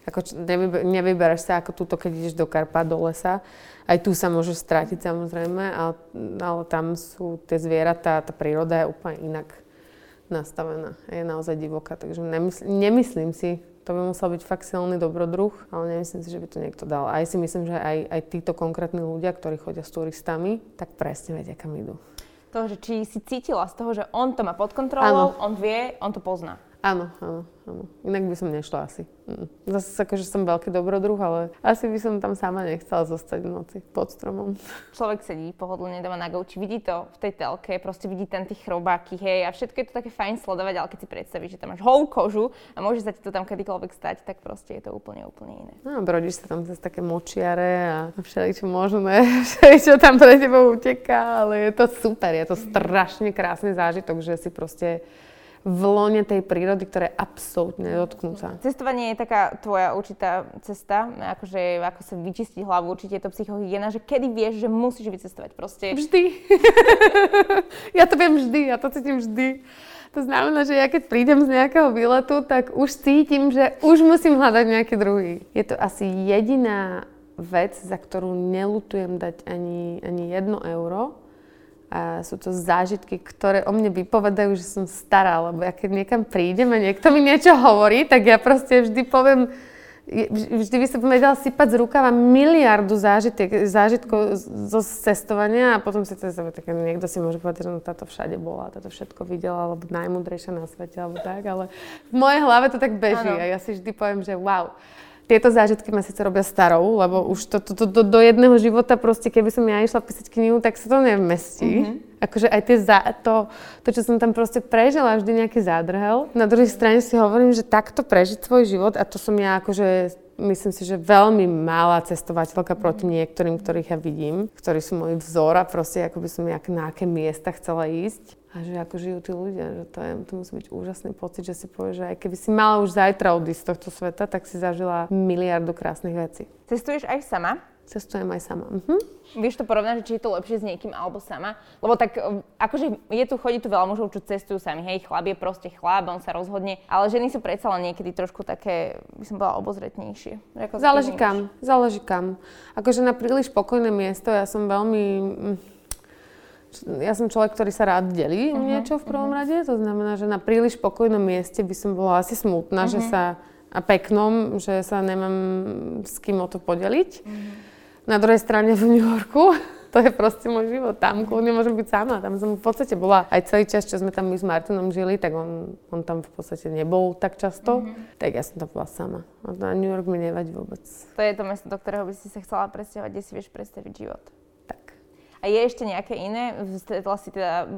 Ako, nevyber, nevybereš sa ako túto, keď ideš do Karpa, do lesa. Aj tu sa môžeš strátiť samozrejme, ale, ale tam sú tie zvieratá, tá príroda je úplne inak nastavená. Je naozaj divoká, takže nemysl, nemyslím si, to by musel byť fakt silný dobrodruh, ale nemyslím si, že by to niekto dal. Aj si myslím, že aj, aj títo konkrétni ľudia, ktorí chodia s turistami, tak presne vedia, kam idú. To, že či si cítila z toho, že on to má pod kontrolou, ano. on vie, on to pozná. Áno, áno, áno. Inak by som nešla asi. Mm. Zase akože som veľký dobrodruh, ale asi by som tam sama nechcela zostať v noci pod stromom. [laughs] Človek sedí pohodlne doma na gauči, vidí to v tej telke, proste vidí tam tých chrobáky, hej, a všetko je to také fajn sledovať, ale keď si predstavíš, že tam máš holú kožu a môže sa ti to tam kedykoľvek stať, tak proste je to úplne, úplne iné. No, brodíš sa tam cez také močiare a všeličo možné, [laughs] všeličo tam pre teba uteká, ale je to super, je to strašne krásny zážitok, že si proste v lone tej prírody, ktorá je absolútne dotknutá. Cestovanie je taká tvoja určitá cesta, akože ako sa vyčistiť hlavu, určite je to psychohygiena, že kedy vieš, že musíš vycestovať proste. Vždy. [laughs] ja to viem vždy, ja to cítim vždy. To znamená, že ja keď prídem z nejakého výletu, tak už cítim, že už musím hľadať nejaký druhý. Je to asi jediná vec, za ktorú nelutujem dať ani, ani jedno euro a sú to zážitky, ktoré o mne vypovedajú, že som stará, lebo ja keď niekam prídem a niekto mi niečo hovorí, tak ja proste vždy poviem, vždy by som vedela sypať z rukava miliardu zážitek, zážitkov zo cestovania a potom si to sebe tak niekto si môže povedať, že no táto všade bola, táto všetko videla, alebo najmudrejšia na svete, alebo tak, ale v mojej hlave to tak beží ano. a ja si vždy poviem, že wow, tieto zážitky ma síce robia starou, lebo už to, to, to, to do jedného života proste, keby som ja išla písať knihu, tak sa to nevmestí. Mm-hmm. Akože aj tie za, to, to, čo som tam proste prežila, vždy nejaký zádrhel. Na druhej strane si hovorím, že takto prežiť svoj život, a to som ja akože myslím si, že veľmi malá cestovateľka proti niektorým, ktorých ja vidím, ktorí sú môj vzor a proste ako by som jak na aké miesta chcela ísť a že ako žijú tí ľudia, že to, je, to musí byť úžasný pocit, že si povieš, že aj keby si mala už zajtra odísť z tohto sveta, tak si zažila miliardu krásnych vecí. Cestuješ aj sama? Cestujem aj sama. Mhm. Vieš to porovnať, že či je to lepšie s niekým alebo sama? Lebo tak e, akože je tu, chodí tu veľa mužov, čo cestujú sami. Hej, chlap je proste chlap, on sa rozhodne. Ale ženy sú predsa len niekedy trošku také, by som bola obozretnejšie. záleží kam, záleží kam. Akože na príliš pokojné miesto, ja som veľmi mm, ja som človek, ktorý sa rád delí uh-huh, niečo v prvom uh-huh. rade, to znamená, že na príliš spokojnom mieste by som bola asi smutná, uh-huh. že sa a peknom, že sa nemám s kým o to podeliť. Uh-huh. Na druhej strane v New Yorku, [laughs] to je proste môj život. Tam kľudne môžem byť sama. Tam som v podstate bola aj celý čas, čo sme tam my s Martinom žili, tak on, on tam v podstate nebol tak často. Mm-hmm. Tak ja som tam bola sama. A New York mi nevadí vôbec. To je to mesto, do ktorého by si sa chcela presťahovať, kde si vieš predstaviť život. A je ešte nejaké iné? Stretla si teda,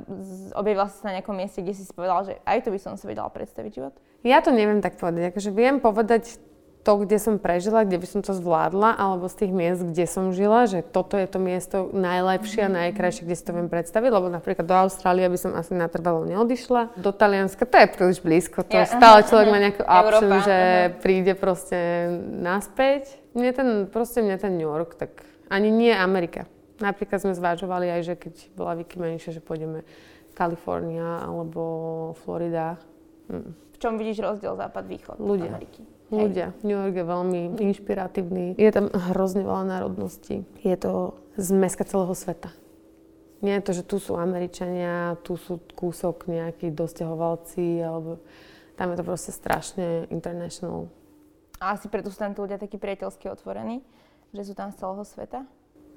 objavila si sa na nejakom mieste, kde si si povedala, že aj to by som si vedela predstaviť život? Ja to neviem tak povedať. Akože viem povedať to, kde som prežila, kde by som to zvládla, alebo z tých miest, kde som žila, že toto je to miesto najlepšie a mhm. najkrajšie, kde si to viem predstaviť, lebo napríklad do Austrálie by som asi natrvalo neodišla. Do Talianska to je príliš blízko, to ja, stále človek má nejakú option, Európa, že aha. príde proste naspäť. Mne ten, proste mne ten New York, tak ani nie Amerika. Napríklad sme zvážovali aj, že keď bola Vicky menšia, že pôjdeme Kalifornia alebo Florida. Mm. V čom vidíš rozdiel západ-východ Ľudia. Ameriky? Ľudia. New York je veľmi inšpiratívny. Je tam hrozne veľa národností. Je to zmeska celého sveta. Nie je to, že tu sú Američania, tu sú kúsok nejakí dosťahovalci, alebo tam je to proste strašne international. A asi preto sú tam tí ľudia takí priateľsky otvorení, že sú tam z celého sveta?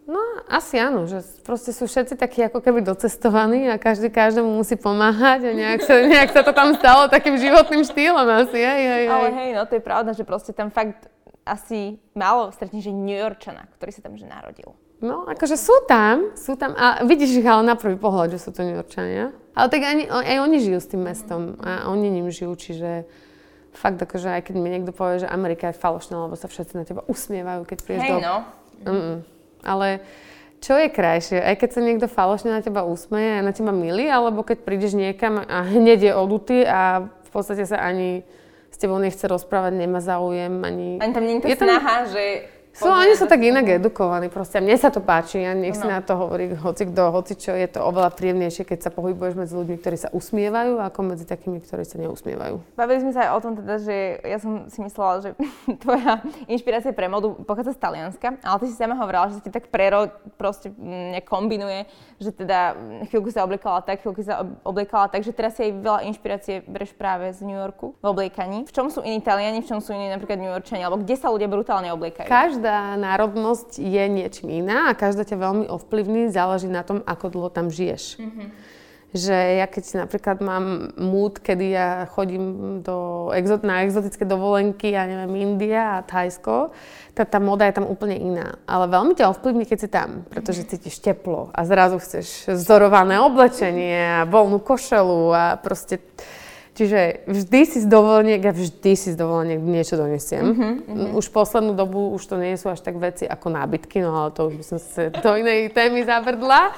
No, asi áno, že proste sú všetci takí ako keby docestovaní a každý každému musí pomáhať a nejak sa, [laughs] nejak sa to tam stalo takým životným štýlom asi, hej, hej, Ale hej, no to je pravda, že proste tam fakt asi málo stretneš, že New Yorkčana, ktorý sa tam že narodil. No, akože sú tam, sú tam, a vidíš ich ale na prvý pohľad, že sú to New Yorkčania. Ale tak ani, aj oni žijú s tým mestom a oni ním žijú, čiže fakt akože aj keď mi niekto povie, že Amerika je falošná, lebo sa všetci na teba usmievajú, keď prídeš hey, do... no. Mm-mm. Ale čo je krajšie? Aj keď sa niekto falošne na teba usmeje a na teba milí, alebo keď prídeš niekam a hneď je odutý a v podstate sa ani s tebou nechce rozprávať, nemá záujem, ani... Ani tam nie je snaha, že sú, oni sú tak inak edukovaní, proste mne sa to páči, ja nech si no. na to hovorí hoci kto, hoci čo, je to oveľa príjemnejšie, keď sa pohybuješ medzi ľuďmi, ktorí sa usmievajú, ako medzi takými, ktorí sa neusmievajú. Bavili sme sa aj o tom teda, že ja som si myslela, že [laughs] tvoja inšpirácia pre modu pochádza z Talianska, ale ty si sama hovorila, že si tak prero proste nekombinuje, že teda chvíľku sa obliekala tak, chvíľku sa obliekala tak, že teraz si aj veľa inšpirácie bereš práve z New Yorku v obliekaní. V čom sú iní Taliani, v čom sú iní napríklad New Yorkčania, alebo kde sa ľudia brutálne obliekajú? Každý každá národnosť je niečím iná a každá ťa veľmi ovplyvní, záleží na tom, ako dlho tam žiješ. Mm-hmm. Že ja keď napríklad mám múd, kedy ja chodím do exot, na exotické dovolenky, ja neviem, India a Thajsko, tá, tá moda je tam úplne iná. Ale veľmi ťa ovplyvní, keď si tam, pretože cítiš teplo a zrazu chceš vzorované oblečenie a voľnú košelu a proste Čiže vždy si z dovoleniek, ja vždy si z dovoleniek niečo donesiem. Uh-huh, uh-huh. Už poslednú dobu už to nie sú až tak veci ako nábytky, no ale to už by som sa do inej témy zabrdla.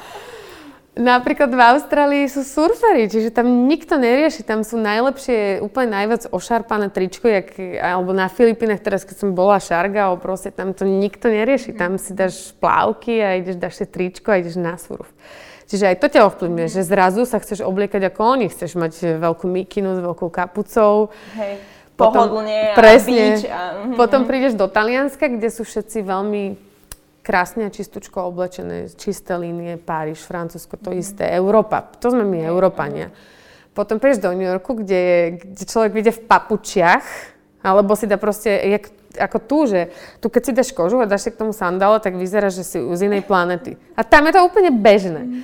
Napríklad v Austrálii sú surfery, čiže tam nikto nerieši, tam sú najlepšie, úplne najviac ošarpané tričko, jak, alebo na Filipínach teraz, keď som bola šarga, proste tam to nikto nerieši, tam si dáš plávky a ideš, dáš si tričko a ideš na surf. Čiže aj to ťa ovplyvňuje, že zrazu sa chceš obliekať ako oni, chceš mať veľkú mikinu s veľkou kapucou. Hej, pohodlne presne, a beach. A, mm-hmm. Potom prídeš do Talianska, kde sú všetci veľmi krásne a čistúčko oblečené, čisté línie, Páriž, Francúzsko, to mm. isté, Európa. To sme my, Európania. Potom prídeš do New Yorku, kde, je, kde človek vyjde v papučiach, alebo si dá proste, jak, ako tu, že tu keď si dáš kožu a dáš si k tomu sandále, tak vyzerá, že si z inej planety. A tam je to úplne bežné. Mm.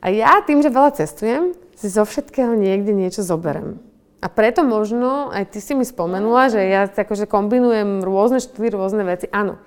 A ja tým, že veľa cestujem, si zo všetkého niekde niečo zoberem. A preto možno, aj ty si mi spomenula, že ja akože kombinujem rôzne štýly, rôzne veci. Áno.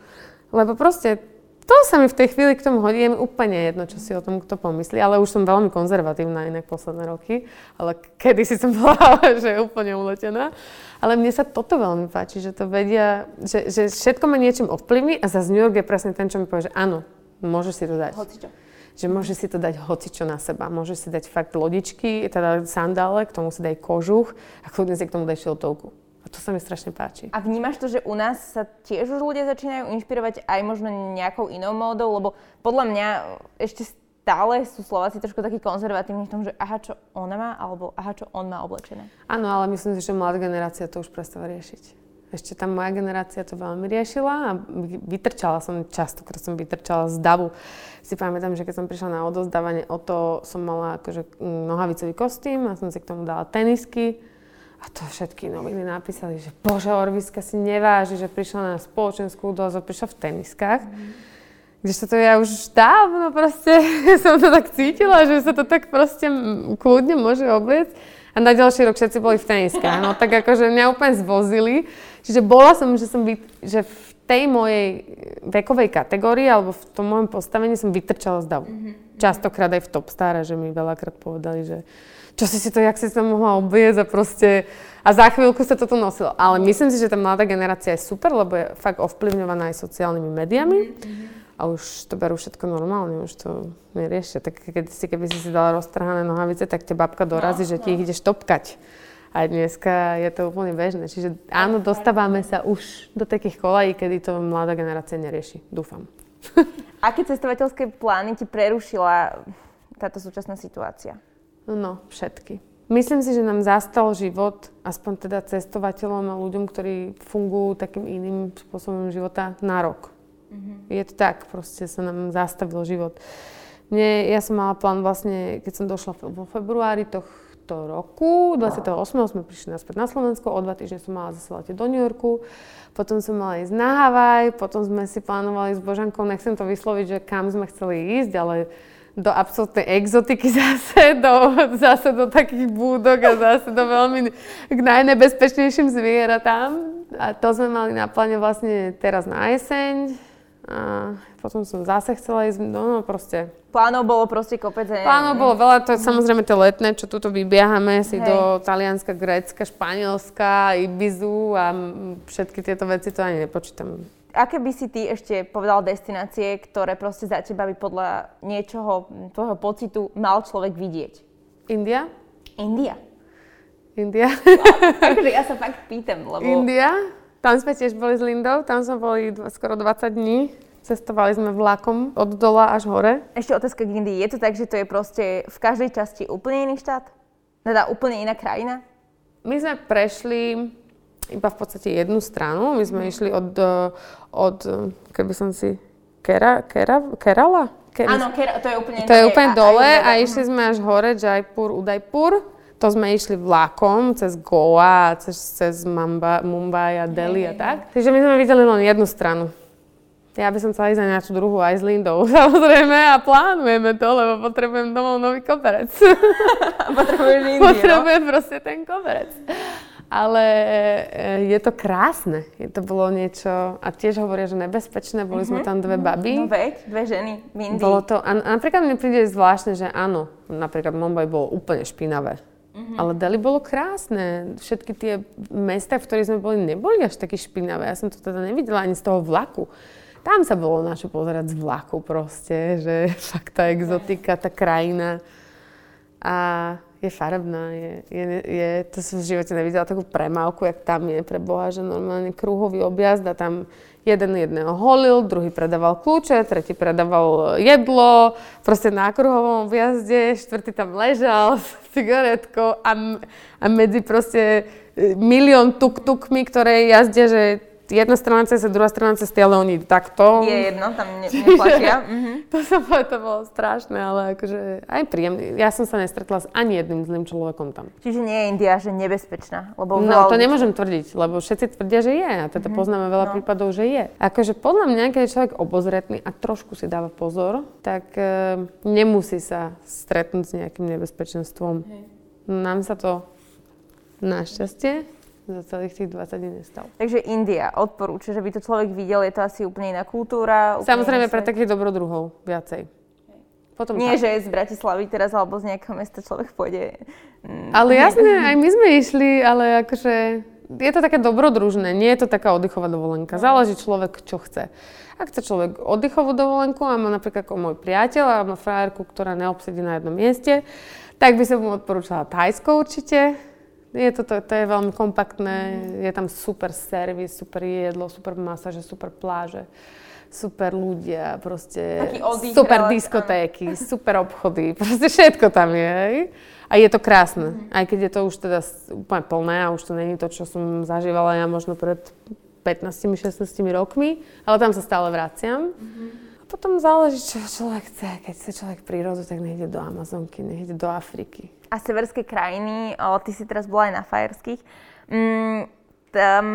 Lebo proste to sa mi v tej chvíli k tomu hodí, je mi úplne jedno, čo si o tom kto pomyslí, ale už som veľmi konzervatívna inak posledné roky, ale kedy si som [laughs] bola, že je úplne uletená. Ale mne sa toto veľmi páči, že to vedia, že, že všetko ma niečím ovplyvní a za New York je presne ten, čo mi povie, že áno, môžeš si to dať. Hocičo. Že môžeš si to dať hocičo na seba. Môžeš si dať fakt lodičky, teda sandále, k tomu si daj kožuch a kľudne si k tomu daj šiltovku. To sa mi strašne páči. A vnímaš to, že u nás sa tiež už ľudia začínajú inšpirovať aj možno nejakou inou módou, lebo podľa mňa ešte stále sú Slováci trošku takí konzervatívni v tom, že aha, čo ona má, alebo aha, čo on má oblečené. Áno, ale myslím si, že mladá generácia to už prestáva riešiť. Ešte tam moja generácia to veľmi riešila a vytrčala som, častokrát som vytrčala z davu. Si pamätám, že keď som prišla na odozdávanie, o to som mala akože nohavicový kostým a som si k tomu dala tenisky a to všetky noviny napísali, že bože, Orviska si neváži, že prišla na spoločenskú dozu, prišla v teniskách. Mm. Kdežto to ja už dávno proste [laughs] som to tak cítila, že sa to tak proste kľudne môže obliecť. A na ďalší rok všetci boli v teniskách. No tak akože mňa úplne zvozili. Čiže bola som, že som byt, že v tej mojej vekovej kategórii alebo v tom mojom postavení som vytrčala z davu. Mm-hmm. Častokrát aj v Top Star, že mi veľakrát povedali, že čo si si to, jak si to mohla obliecť a proste... A za chvíľku sa toto nosilo. Ale myslím si, že tá mladá generácia je super, lebo je fakt ovplyvňovaná aj sociálnymi médiami. Mm-hmm. A už to berú všetko normálne, už to neriešia. Tak keď si, keby si si dala roztrhané nohavice, tak ťa babka dorazí, no, že ti no. ich ideš topkať. A dneska je to úplne bežné. Čiže áno, dostávame sa už do takých kolají, kedy to mladá generácia nerieši. Dúfam. [laughs] Aké cestovateľské plány ti prerušila táto súčasná situácia? No, všetky. Myslím si, že nám zastal život, aspoň teda cestovateľom a ľuďom, ktorí fungujú takým iným spôsobom života na rok. Mm-hmm. Je to tak, proste sa nám zastavil život. Mne, ja som mala plán vlastne, keď som došla vo februári tohto roku, 28. sme prišli naspäť na Slovensko, o dva týždne som mala zase do New Yorku, potom som mala ísť na Havaj, potom sme si plánovali s Božankou, nechcem to vysloviť, že kam sme chceli ísť, ale do absolútnej exotiky [laughs] zase, do, zase do takých búdok a zase do veľmi k najnebezpečnejším zvieratám. A to sme mali na pláne vlastne teraz na jeseň. A potom som zase chcela ísť, no, no proste. Plánov bolo proste kopec. Plánov bolo veľa, to je samozrejme tie letné, čo tuto vybiehame si Hej. do Talianska, Grécka, Španielska, Ibizu a všetky tieto veci to ani nepočítam aké by si ty ešte povedal destinácie, ktoré proste za teba by podľa niečoho, tvojho pocitu mal človek vidieť? India? India. India. Takže ja sa fakt pýtam, lebo... India. Tam sme tiež boli s Lindou, tam sme boli skoro 20 dní. Cestovali sme vlakom od dola až hore. Ešte otázka k Indii. Je to tak, že to je proste v každej časti úplne iný štát? Teda úplne iná krajina? My sme prešli iba v podstate jednu stranu. My sme išli od, eh, od keby som si, Kera, Kera, Kerala? Kera, Áno, Kera, to je úplne, to je úplne dole a, a išli sme až hore, Jaipur, Udaipur. To sme išli vlakom cez Goa, cez, cez Mumbai a Delhi a tak. Takže my sme videli len jednu stranu. Ja by som chcela ísť na tú druhú aj s Lindou, samozrejme, a plánujeme to, lebo potrebujem domov nový koberec. [laughs] Potrebuješ Indiu, Potrebujem proste ten koberec ale e, je to krásne. Je to bolo niečo, a tiež hovoria, že nebezpečné, boli sme mhm, tam dve baby. No veď, dve ženy v Indii. Bolo to, a napríklad mi príde zvláštne, že áno, napríklad Mumbai bolo úplne špinavé. Mm-hmm. Ale Delhi bolo krásne. Všetky tie mesta, v ktorých sme boli, neboli až také špinavé. Ja som to teda nevidela ani z toho vlaku. Tam sa bolo na čo pozerať z vlaku proste, že [laughs] fakt tá exotika, tá krajina. A je farebná, je, je, je, to som v živote nevidela takú premávku, jak tam je pre Boha, že normálne krúhový objazd a tam jeden jedného holil, druhý predával kľúče, tretí predával jedlo, proste na kruhovom objazde, štvrtý tam ležal s cigaretkou a, a medzi proste e, milión tuk-tukmi, ktoré jazdia, že jedna strana cez, druhá strana cesty, ale oni takto. Je jedno, tam ne, neplašia. mm-hmm. [laughs] to, sa, to bolo strašné, ale akože aj príjemné. Ja som sa nestretla s ani jedným zlým človekom tam. Čiže nie je India, že nebezpečná? Lebo no, to nemôžem tvrdiť, lebo všetci tvrdia, že je. A teda mm-hmm. poznáme veľa no. prípadov, že je. Akože podľa mňa, keď je človek obozretný a trošku si dáva pozor, tak e, nemusí sa stretnúť s nejakým nebezpečenstvom. Hej. Nám sa to našťastie za celých tých 20 dní nestalo. Takže India odporúča, že by to človek videl, je to asi úplne iná kultúra. Úplne Samozrejme pre takých dobrodruhov viacej. Potom Nie, tak. že z Bratislavy teraz alebo z nejakého mesta človek pôjde. Mm, ale jasne, aj my sme išli, ale akože je to také dobrodružné, nie je to taká oddychová dovolenka. Záleží človek, čo chce. Ak chce človek oddychovú dovolenku a má napríklad ako môj priateľ a má frajerku, ktorá neobsedí na jednom mieste, tak by som mu odporúčala Thajsko určite, je to, to, to je veľmi kompaktné, mm. je tam super servis, super jedlo, super masáže, super pláže, super ľudia, proste oddych, super relax, diskotéky, áno. [laughs] super obchody, proste všetko tam je. Hej? A je to krásne, mm. aj keď je to už teda úplne plné a už to není to, čo som zažívala ja možno pred 15-16 rokmi, ale tam sa stále vraciam. Mm-hmm. Potom záleží, čo človek chce. Keď chce človek prírodu, tak nejde do Amazonky, nejde do Afriky a severské krajiny, o, ty si teraz bola aj na Fajerských, mm, tam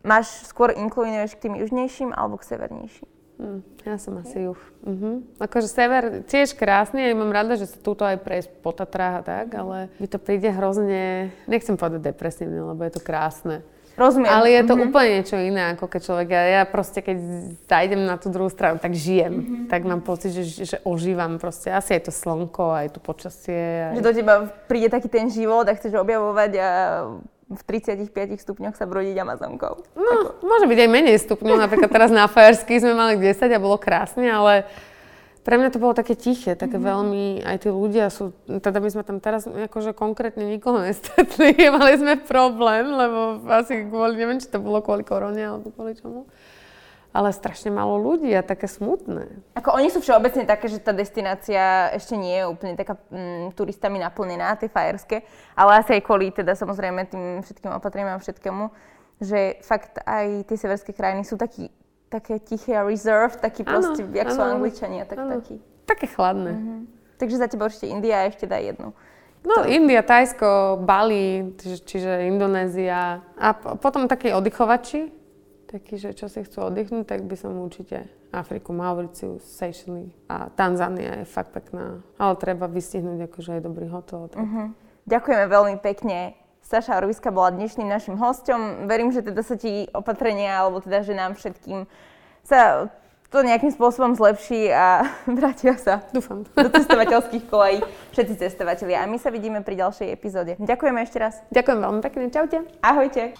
máš skôr inklinuješ k tým južnejším alebo k severnejším? Mm, ja som asi juh. Uh-huh. Akože sever tiež krásny, ja mám rada, že sa túto aj prejsť po Tatrách a tak, ale mi to príde hrozne, nechcem povedať depresívne, lebo je to krásne. Rozumiem. Ale je to mm-hmm. úplne niečo iné, ako keď človek, ja, ja proste keď zajdem na tú druhú stranu, tak žijem. Mm-hmm. Tak mám pocit, že, že ožívam proste. Asi aj to slnko, aj to počasie. Aj... Že do teba príde taký ten život a chceš objavovať a v 35 stupňoch sa brodiť Amazonkou. No, ako... môže byť aj menej stupňov. Napríklad teraz na Fajersky sme mali 10 a bolo krásne, ale pre mňa to bolo také tiché, také mm-hmm. veľmi, aj tí ľudia sú, teda my sme tam teraz akože konkrétne nikoho [laughs] nestretli, mali sme problém, lebo asi kvôli, neviem, či to bolo kvôli korone alebo kvôli čomu. Ale strašne málo ľudí a také smutné. Ako oni sú všeobecne také, že tá destinácia ešte nie je úplne taká mm, turistami naplnená, tie fajerské, ale asi aj kvôli teda samozrejme tým všetkým opatreniam a všetkému, že fakt aj tie severské krajiny sú takí také tiché a reserve, taký proste, ano, jak ano, sú angličania, tak ano. taký. Také chladné. Uh-huh. Takže za teba určite India a ešte daj jednu. No, to... India, Tajsko, Bali, čiže, čiže Indonézia. A potom takí oddychovači, takí, že čo si chcú oddychnúť, tak by som určite Afriku, Mauricius, Seychelles a Tanzania je fakt pekná. Ale treba vystihnúť akože aj dobrý hotel. Tak. Uh-huh. Ďakujeme veľmi pekne Saša Orviska bola dnešným našim hosťom. Verím, že teda sa ti opatrenia, alebo teda, že nám všetkým sa to nejakým spôsobom zlepší a [laughs] vrátia sa Dúfam. do cestovateľských kolejí všetci cestovatelia. A my sa vidíme pri ďalšej epizóde. Ďakujeme ešte raz. Ďakujem veľmi pekne. Čaute. Ahojte.